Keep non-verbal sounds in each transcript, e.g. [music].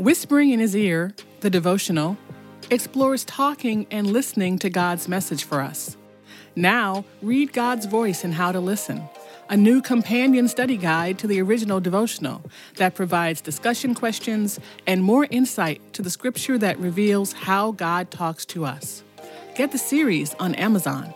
Whispering in His Ear, the devotional, explores talking and listening to God's message for us. Now, read God's voice and how to listen, a new companion study guide to the original devotional that provides discussion questions and more insight to the scripture that reveals how God talks to us. Get the series on Amazon.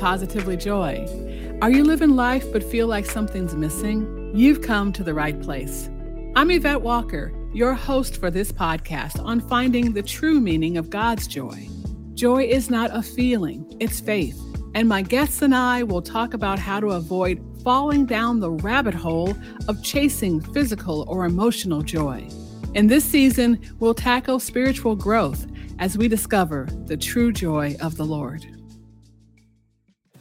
Positively Joy. Are you living life but feel like something's missing? You've come to the right place. I'm Yvette Walker, your host for this podcast on finding the true meaning of God's joy. Joy is not a feeling, it's faith. And my guests and I will talk about how to avoid falling down the rabbit hole of chasing physical or emotional joy. In this season, we'll tackle spiritual growth as we discover the true joy of the Lord.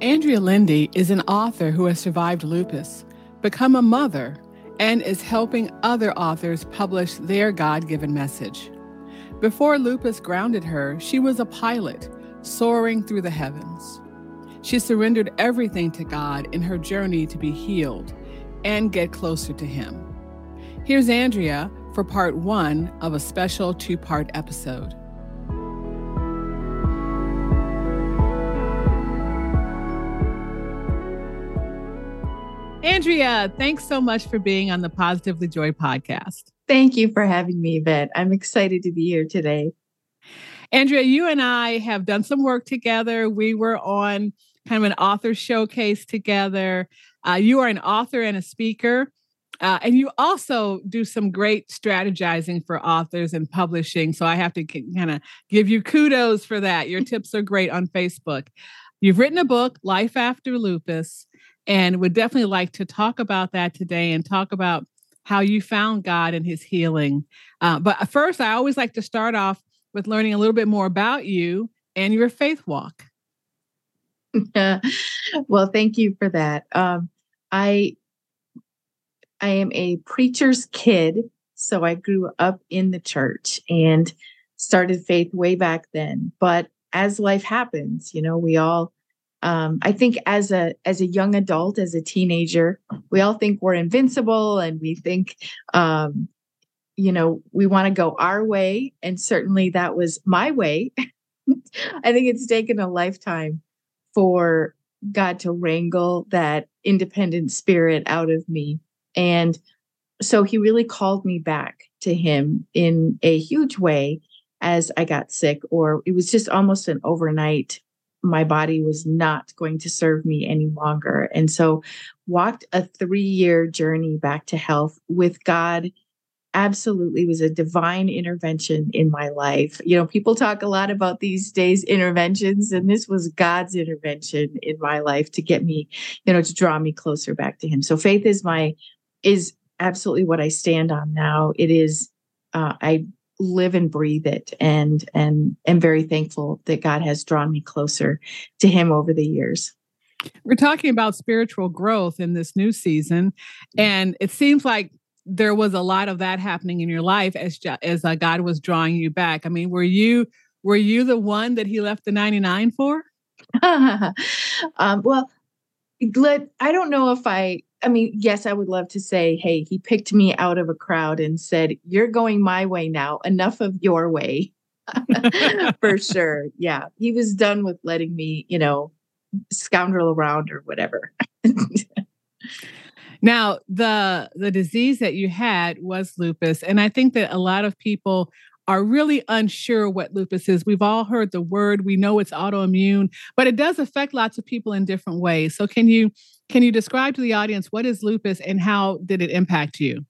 Andrea Lende is an author who has survived lupus, become a mother, and is helping other authors publish their God given message. Before lupus grounded her, she was a pilot soaring through the heavens. She surrendered everything to God in her journey to be healed and get closer to Him. Here's Andrea for part one of a special two part episode. Andrea, thanks so much for being on the Positively Joy podcast. Thank you for having me, Yvette. I'm excited to be here today. Andrea, you and I have done some work together. We were on kind of an author showcase together. Uh, you are an author and a speaker. Uh, and you also do some great strategizing for authors and publishing. So I have to kind of give you kudos for that. Your [laughs] tips are great on Facebook. You've written a book, Life After Lupus, and would definitely like to talk about that today and talk about how you found God and his healing. Uh, but first, I always like to start off with learning a little bit more about you and your faith walk. [laughs] well, thank you for that. Um, I I am a preacher's kid, so I grew up in the church and started faith way back then. But as life happens, you know, we all um, I think as a as a young adult, as a teenager, we all think we're invincible, and we think, um, you know, we want to go our way. And certainly that was my way. [laughs] I think it's taken a lifetime for God to wrangle that independent spirit out of me, and so He really called me back to Him in a huge way as I got sick, or it was just almost an overnight my body was not going to serve me any longer. And so walked a 3-year journey back to health with God absolutely was a divine intervention in my life. You know, people talk a lot about these days interventions and this was God's intervention in my life to get me, you know, to draw me closer back to him. So faith is my is absolutely what I stand on now. It is uh, I live and breathe it and and am very thankful that God has drawn me closer to him over the years. We're talking about spiritual growth in this new season and it seems like there was a lot of that happening in your life as as uh, God was drawing you back. I mean, were you were you the one that he left the 99 for? [laughs] um, well, let I don't know if I I mean, yes, I would love to say, hey, he picked me out of a crowd and said, You're going my way now. Enough of your way. [laughs] For sure. Yeah. He was done with letting me, you know, scoundrel around or whatever. [laughs] Now, the the disease that you had was lupus, and I think that a lot of people are really unsure what lupus is. We've all heard the word, we know it's autoimmune, but it does affect lots of people in different ways. So can you can you describe to the audience what is lupus and how did it impact you?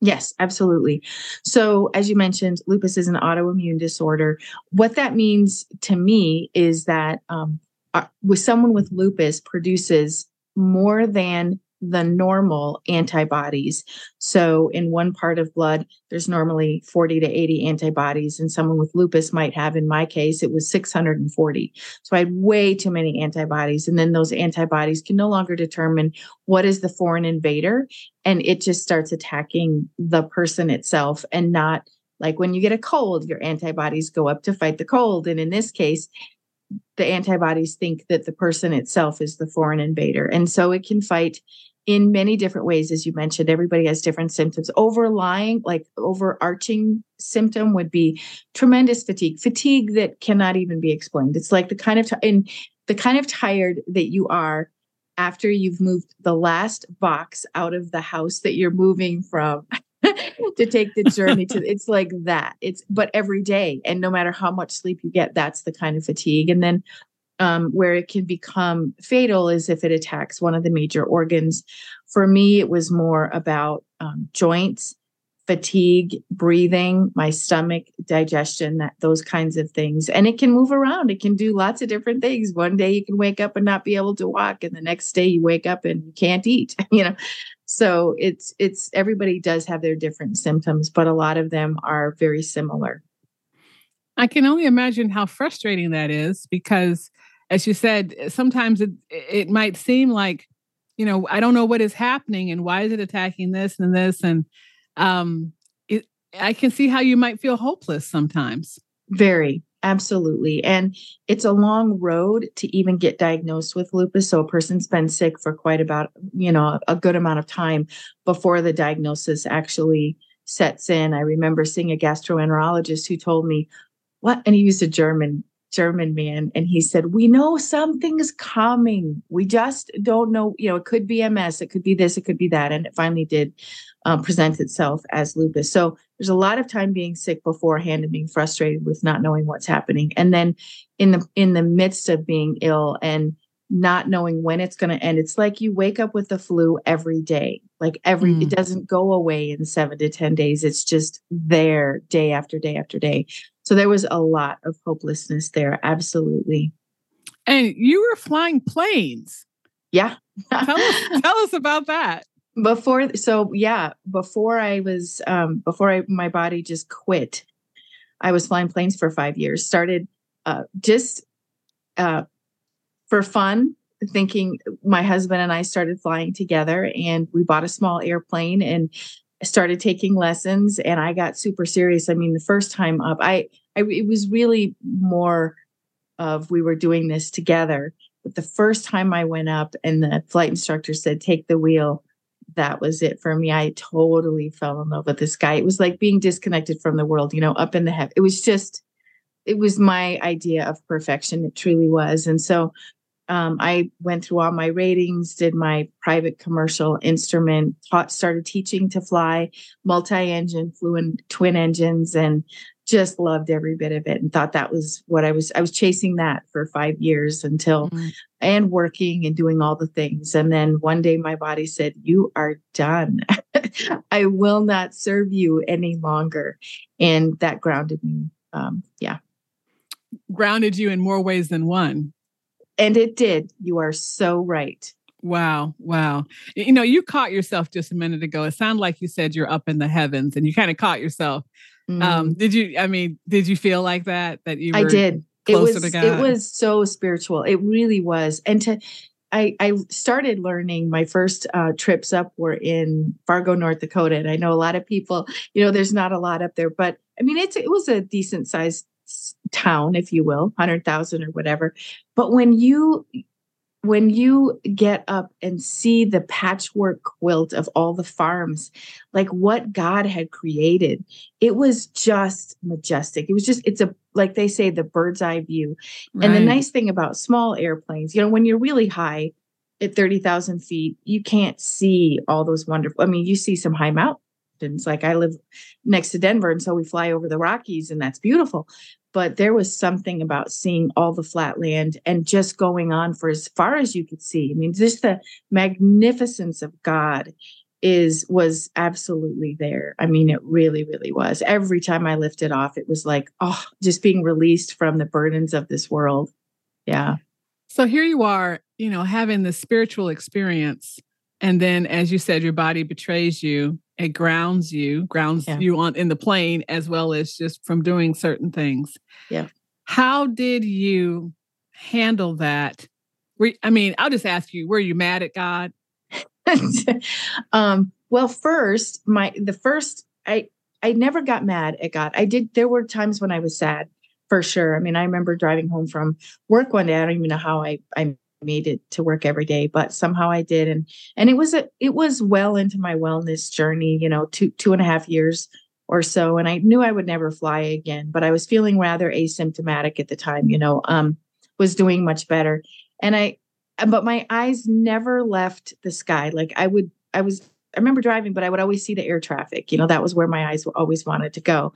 Yes, absolutely. So, as you mentioned, lupus is an autoimmune disorder. What that means to me is that um, uh, with someone with lupus produces more than the normal antibodies. So, in one part of blood, there's normally 40 to 80 antibodies, and someone with lupus might have, in my case, it was 640. So, I had way too many antibodies. And then those antibodies can no longer determine what is the foreign invader, and it just starts attacking the person itself and not like when you get a cold, your antibodies go up to fight the cold. And in this case, the antibodies think that the person itself is the foreign invader. And so it can fight in many different ways, as you mentioned. Everybody has different symptoms. Overlying, like overarching symptom would be tremendous fatigue, fatigue that cannot even be explained. It's like the kind of, t- and the kind of tired that you are after you've moved the last box out of the house that you're moving from [laughs] to take the journey to it's like that it's but every day and no matter how much sleep you get that's the kind of fatigue and then um, where it can become fatal is if it attacks one of the major organs. For me it was more about um, joints fatigue breathing my stomach digestion that those kinds of things. And it can move around. It can do lots of different things. One day you can wake up and not be able to walk and the next day you wake up and you can't eat [laughs] you know? So it's it's everybody does have their different symptoms, but a lot of them are very similar. I can only imagine how frustrating that is because as you said, sometimes it it might seem like, you know, I don't know what is happening and why is it attacking this and this and um it I can see how you might feel hopeless sometimes. Very. Absolutely. And it's a long road to even get diagnosed with lupus. So a person's been sick for quite about, you know, a good amount of time before the diagnosis actually sets in. I remember seeing a gastroenterologist who told me, what? And he used a German German man, and he said, "We know something's coming. We just don't know. You know, it could be MS, it could be this, it could be that." And it finally did um, present itself as lupus. So there's a lot of time being sick beforehand and being frustrated with not knowing what's happening, and then in the in the midst of being ill and not knowing when it's going to end. It's like you wake up with the flu every day. Like every, mm. it doesn't go away in seven to 10 days. It's just there day after day after day. So there was a lot of hopelessness there. Absolutely. And you were flying planes. Yeah. [laughs] tell, us, tell us about that. Before, so yeah, before I was, um, before I, my body just quit, I was flying planes for five years. Started uh, just uh, for fun, thinking my husband and I started flying together and we bought a small airplane and started taking lessons and I got super serious. I mean, the first time up, I, I it was really more of we were doing this together. But the first time I went up and the flight instructor said, take the wheel, that was it for me. I totally fell in love with this guy. It was like being disconnected from the world, you know, up in the heaven. It was just, it was my idea of perfection. It truly was. And so um, I went through all my ratings, did my private commercial instrument, taught, started teaching to fly multi-engine, flew in twin engines, and just loved every bit of it and thought that was what I was I was chasing that for 5 years until mm-hmm. and working and doing all the things. And then one day my body said you are done. [laughs] I will not serve you any longer. And that grounded me um yeah. Grounded you in more ways than one and it did. You are so right. Wow. Wow. You know, you caught yourself just a minute ago. It sounded like you said you're up in the heavens and you kind of caught yourself. Mm. Um, did you, I mean, did you feel like that? That you I did. it was, It was so spiritual. It really was. And to, I, I started learning my first uh, trips up were in Fargo, North Dakota. And I know a lot of people, you know, there's not a lot up there, but I mean, it's, it was a decent sized town, if you will, 100,000 or whatever. But when you when you get up and see the patchwork quilt of all the farms, like what God had created, it was just majestic. It was just, it's a, like they say, the bird's eye view. Right. And the nice thing about small airplanes, you know, when you're really high, at 30,000 feet, you can't see all those wonderful. I mean, you see some high mountains. Like I live next to Denver, and so we fly over the Rockies, and that's beautiful. But there was something about seeing all the flat land and just going on for as far as you could see. I mean, just the magnificence of God is was absolutely there. I mean, it really, really was. Every time I lifted off, it was like, oh, just being released from the burdens of this world. Yeah. So here you are, you know, having the spiritual experience. And then, as you said, your body betrays you. It grounds you, grounds Yeah. you on in the plane, as well as just from doing certain things. Yeah. How did you handle that? Were, I mean, I'll just ask you: Were you mad at God? [laughs] um, well, first, my the first I I never got mad at God. I did. There were times when I was sad, for sure. I mean, I remember driving home from work one day. I don't even know how I I made it to work every day, but somehow I did, and and it was a it was well into my wellness journey. You know, two two and a half years or so, and I knew I would never fly again. But I was feeling rather asymptomatic at the time. You know, um, was doing much better, and I but my eyes never left the sky. Like I would, I was, I remember driving, but I would always see the air traffic. You know, that was where my eyes always wanted to go.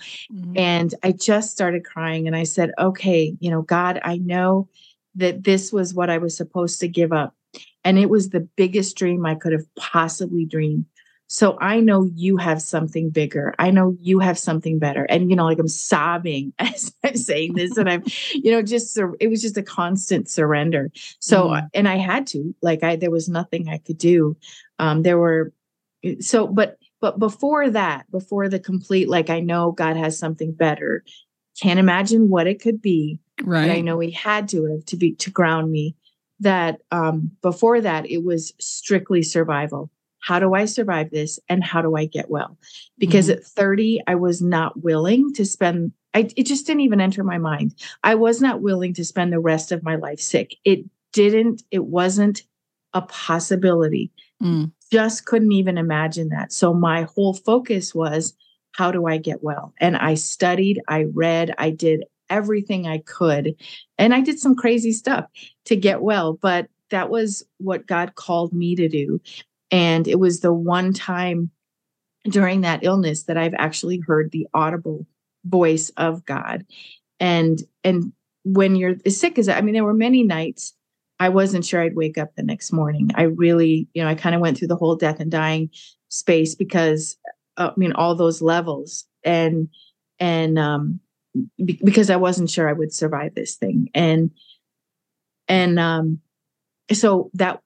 And I just started crying and I said, okay, you know, God, I know that this was what I was supposed to give up. And it was the biggest dream I could have possibly dreamed. So I know you have something bigger. I know you have something better. And, you know, like I'm sobbing [laughs] as I'm saying this. And I'm, you know, just, it was just a constant surrender. So, Mm. and I had to, like, I, there was nothing I could do. Um, there were, so, but, but before that, before the complete, like, I know God has something better, can't imagine what it could be right. but I know he had to have to be to ground me. That um, before that, it was strictly survival. How do I survive this, and how do I get well? Because Mm-hmm. at 30, I was not willing to spend. I it just didn't even enter my mind. I was not willing to spend the rest of my life sick. It didn't. It wasn't a possibility. Mm. Just couldn't even imagine that. So my whole focus was, how do I get well? And I studied. I read. I did everything I could. And I did some crazy stuff to get well, but that was what God called me to do. And it was the one time during that illness that I've actually heard the audible voice of God. And and when you're as sick as I mean, there were many nights I wasn't sure I'd wake up the next morning. I really, you know, I kind of went through the whole death and dying space because uh, I mean all those levels and and um be- because I wasn't sure I would survive this thing. And and um so that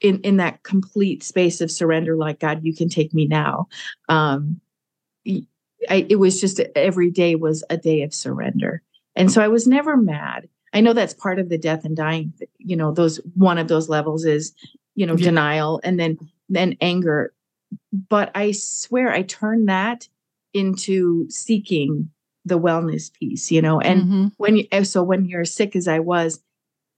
in in that complete space of surrender like God you can take me now. Um I, it was just every day was a day of surrender. And so I was never mad. I know that's part of the death and dying, you know, those one of those levels is, you know, Yeah. denial and then then anger. But I swear I turned that into seeking the wellness piece, you know, and Mhm. when you so when you're sick as I was,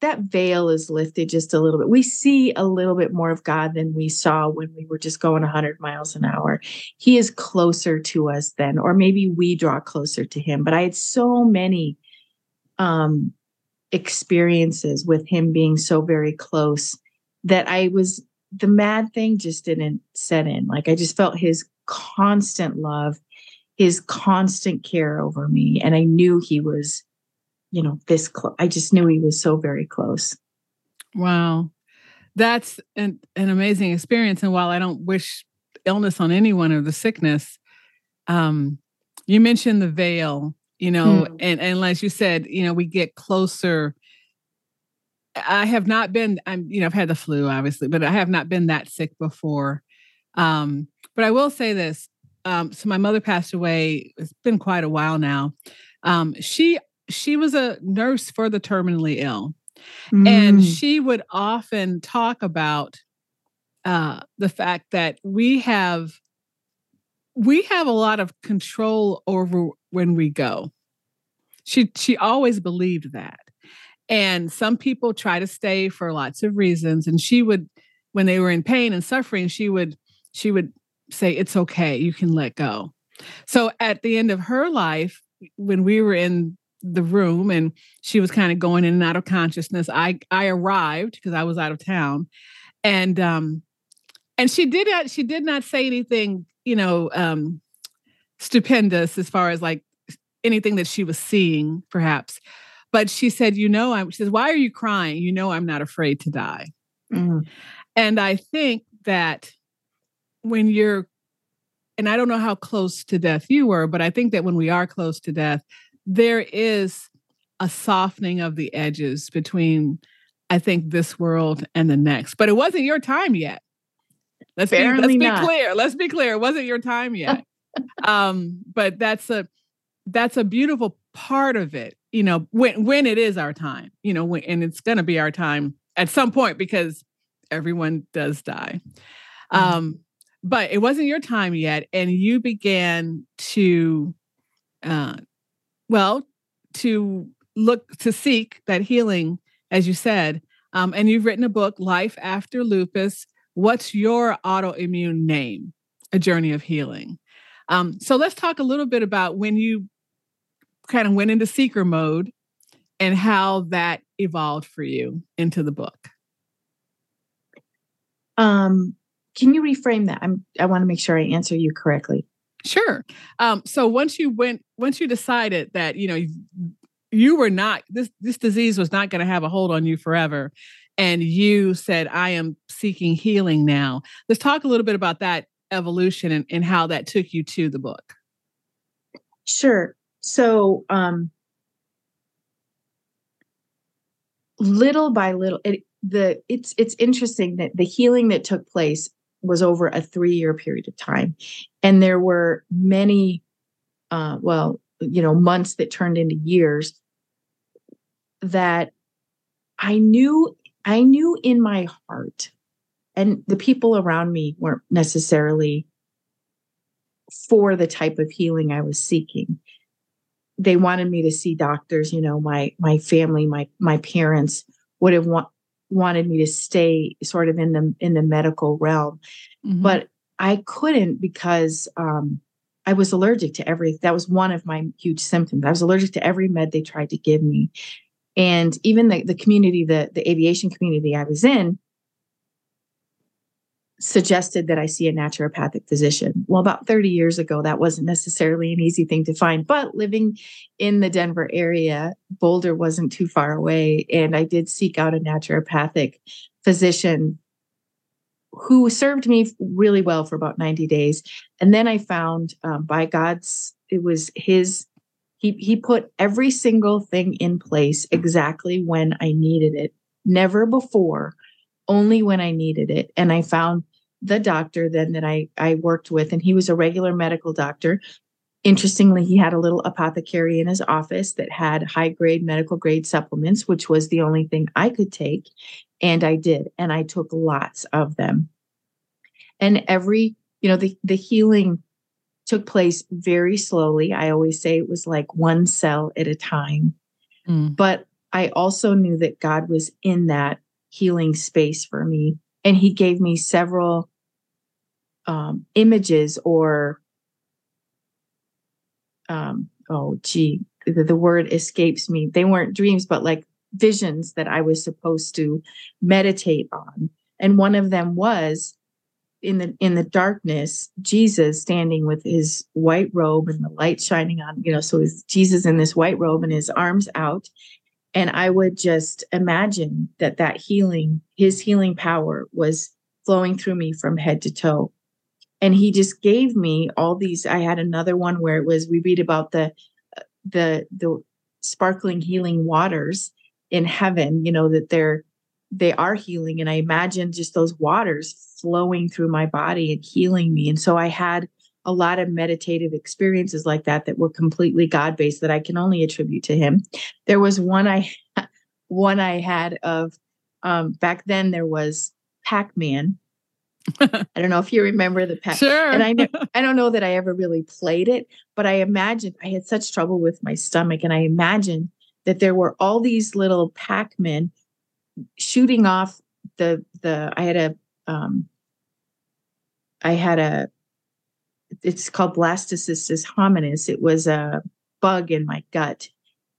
that veil is lifted just a little bit. We see a little bit more of God than we saw when we were just going 100 miles an hour. He is closer to us then, or maybe we draw closer to him. But I had so many um, experiences with him being so very close that I was the mad thing just didn't set in. Like I just felt his constant love, his constant care over me, and I knew he was you know, this close. I just knew he was so very close. Wow. That's an, an amazing experience. And while I don't wish illness on anyone or the sickness, um, you mentioned the veil, you know, Hmm. and, and as you said, you know, we get closer. I have not been, I'm, you know, I've had the flu, obviously, but I have not been that sick before. Um, but I will say this. Um, so my mother passed away. It's been quite a while now. Um, she she was a nurse for the terminally ill and Mm. she would often talk about uh, the fact that we have we have a lot of control over when we go she she always believed that and some people try to stay for lots of reasons and she would when they were in pain and suffering she would she would say it's okay you can let go so at the end of her life when we were in the room and she was kind of going in and out of consciousness. I I arrived because I was out of town. And um and she did not she did not say anything, you know, um stupendous as far as like anything that she was seeing, perhaps. But she said, you know, I'm she says, why are you crying? You know I'm not afraid to die. Mm. And I think that when you're and I don't know how close to death you were, but I think that when we are close to death, there is a softening of the edges between, I think, this world and the next. But it wasn't your time yet. Let's be, let's be clear. Let's be clear. It wasn't your time yet. [laughs] um, but that's a that's a beautiful part of it. You know, when when it is our time. You know, when, and it's going to be our time at some point because everyone does die. Mm-hmm. Um, but it wasn't your time yet, and you began to, uh, well, to look to seek that healing, as you said. Um, and you've written a book, Life After Lupus. What's your autoimmune name? A Journey of Healing. Um, so let's talk a little bit about when you kind of went into seeker mode and how that evolved for you into the book. Um, can you reframe that? I'm I want to make sure I answer you correctly. Sure. Um, so once you went, once you decided that you know you, you were not this this disease was not going to have a hold on you forever, and you said, "I am seeking healing now." Let's talk a little bit about that evolution and, and how that took you to the book. Sure. So, um, little by little, it, the it's it's interesting that the healing that took place was over a three year period of time, and there were many, uh, well, you know, months that turned into years. That I knew, I knew in my heart, and the people around me weren't necessarily for the type of healing I was seeking they wanted me to see doctors you know my my family my my parents would have want, wanted me to stay sort of in the in the medical realm. Mhm. but i couldn't because um i was allergic to every that was one of my huge symptoms. I was allergic to every med they tried to give me. And even the, the community the the aviation community i was in suggested that I see a naturopathic physician. Well, about 30 years ago, that wasn't necessarily an easy thing to find, but living in the Denver area, Boulder wasn't too far away. And I did seek out a naturopathic physician who served me really well for about 90 days. And then I found um, by God's, it was his. He, he put every single thing in place exactly when I needed it, never before, only when I needed it. And I found the doctor then that I, I worked with, and he was a regular medical doctor. Interestingly, he had a little apothecary in his office that had high grade medical grade supplements, which was the only thing I could take. And I did. And I took lots of them. And every, you know, the, the healing took place very slowly. I always say it was like one cell at a time. Mm. But I also knew that God was in that healing space for me. And he gave me several um, images or, um, oh, gee, the, the word escapes me. They weren't dreams, but like visions that I was supposed to meditate on. And one of them was in the in the darkness jesus standing with his white robe and the light shining on you know so it's jesus in this white robe and his arms out and i would just imagine that that healing his healing power was flowing through me from head to toe and he just gave me all these i had another one where it was we read about the the the sparkling healing waters in heaven you know that they're they are healing. And i imagined just those waters flowing through my body and healing me. And so i had a lot of meditative experiences like that that were completely god based that i can only attribute to him. There was one i [laughs] one i had of um back then there was pac-man [laughs] i don't know if you remember the pac Sure. and I know [laughs] I don't know that I ever really played it, but I imagined I had such trouble with my stomach, and I imagined that there were all these little Pac-Men shooting off the the. I had a um. I had a. It's called Blastocystis hominis. It was a bug in my gut,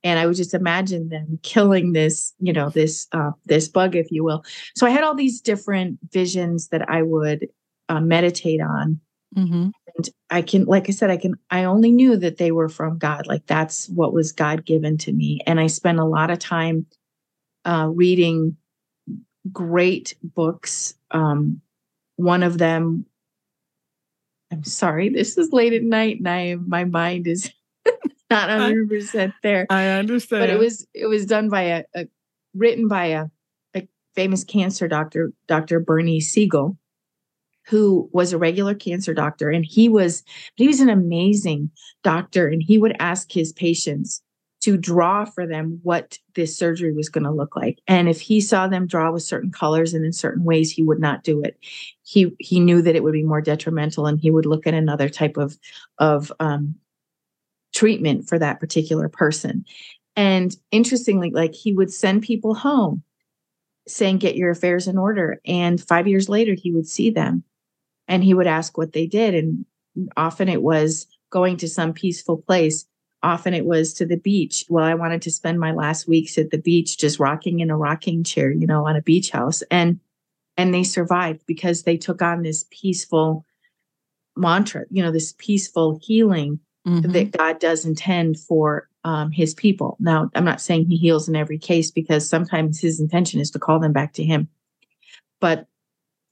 and I would just imagine them killing this, you know, this uh, this bug, if you will. So I had all these different visions that I would uh, meditate on, Mm-hmm. and I can, like I said, I can. I only knew that they were from God. Like that's what was God given to me, and I spent a lot of time uh, reading great books. Um, one of them. I'm sorry, this is late at night, and I my mind is not 100 percent there. I understand. but it was it was done by a, a written by a, a famous cancer doctor dr bernie siegel who was a regular cancer doctor. And he was he was an amazing doctor. And he would ask his patients to draw for them what this surgery was going to look like. And if he saw them draw with certain colors and in certain ways he would not do it. He he knew that it would be more detrimental and he would look at another type of of um, treatment for that particular person and interestingly, like he would send people home saying, Get your affairs in order. And five years later, he would see them and he would ask what they did. And often it was going to some peaceful place. Often it was to the beach. Well, I wanted to spend my last weeks at the beach just rocking in a rocking chair, you know, on a beach house. And and they survived because they took on this peaceful mantra, you know, this peaceful healing Mhm. that God does intend for um, his people. Now, I'm not saying he heals in every case because sometimes his intention is to call them back to him. But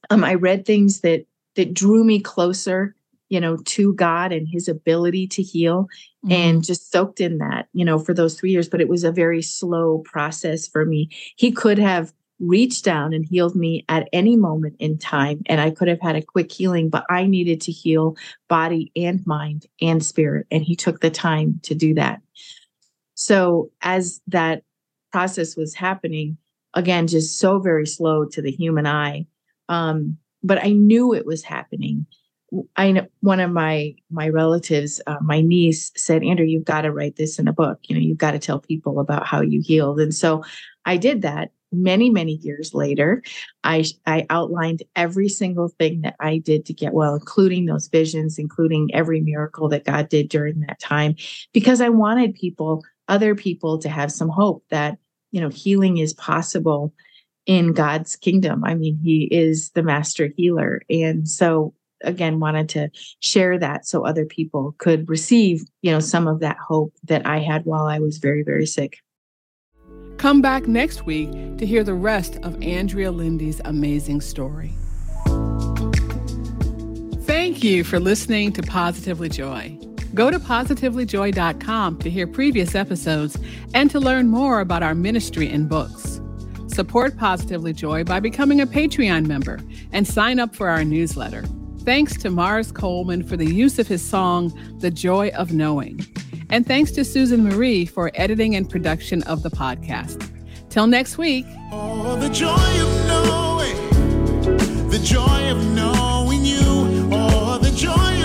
um, I read things that that drew me closer, you know, to God and his ability to heal Mm-hmm. and just soaked in that, you know, for those three years. But it was a very slow process for me. He could have reached down and healed me at any moment in time, and I could have had a quick healing, but I needed to heal body and mind and spirit. And he took the time to do that. So as that process was happening, again, just so very slow to the human eye. Um, but I knew it was happening. I know one of my my relatives, uh, my niece, said, "Andrea, you've got to write this in a book. You know, you've got to tell people about how you healed." And so, I did that. Many many years later, I I outlined every single thing that I did to get well, including those visions, including every miracle that God did during that time, because I wanted people, other people, to have some hope that you know healing is possible in God's kingdom. I mean, He is the master healer, and so again wanted to share that so other people could receive you know some of that hope that i had while i was very very sick Come back next week to hear the rest of Andrea Lende's amazing story. Thank you for listening to Positively Joy. Go to positivelyjoy.com to hear previous episodes and to learn more about our ministry and books. Support Positively Joy by becoming a Patreon member and sign up for our newsletter. Thanks to Mars Coleman for the use of his song, The Joy of Knowing. And thanks to Susan Marie for editing and production of the podcast. Till next week. Oh, the joy of knowing, the joy of knowing you, oh, the joy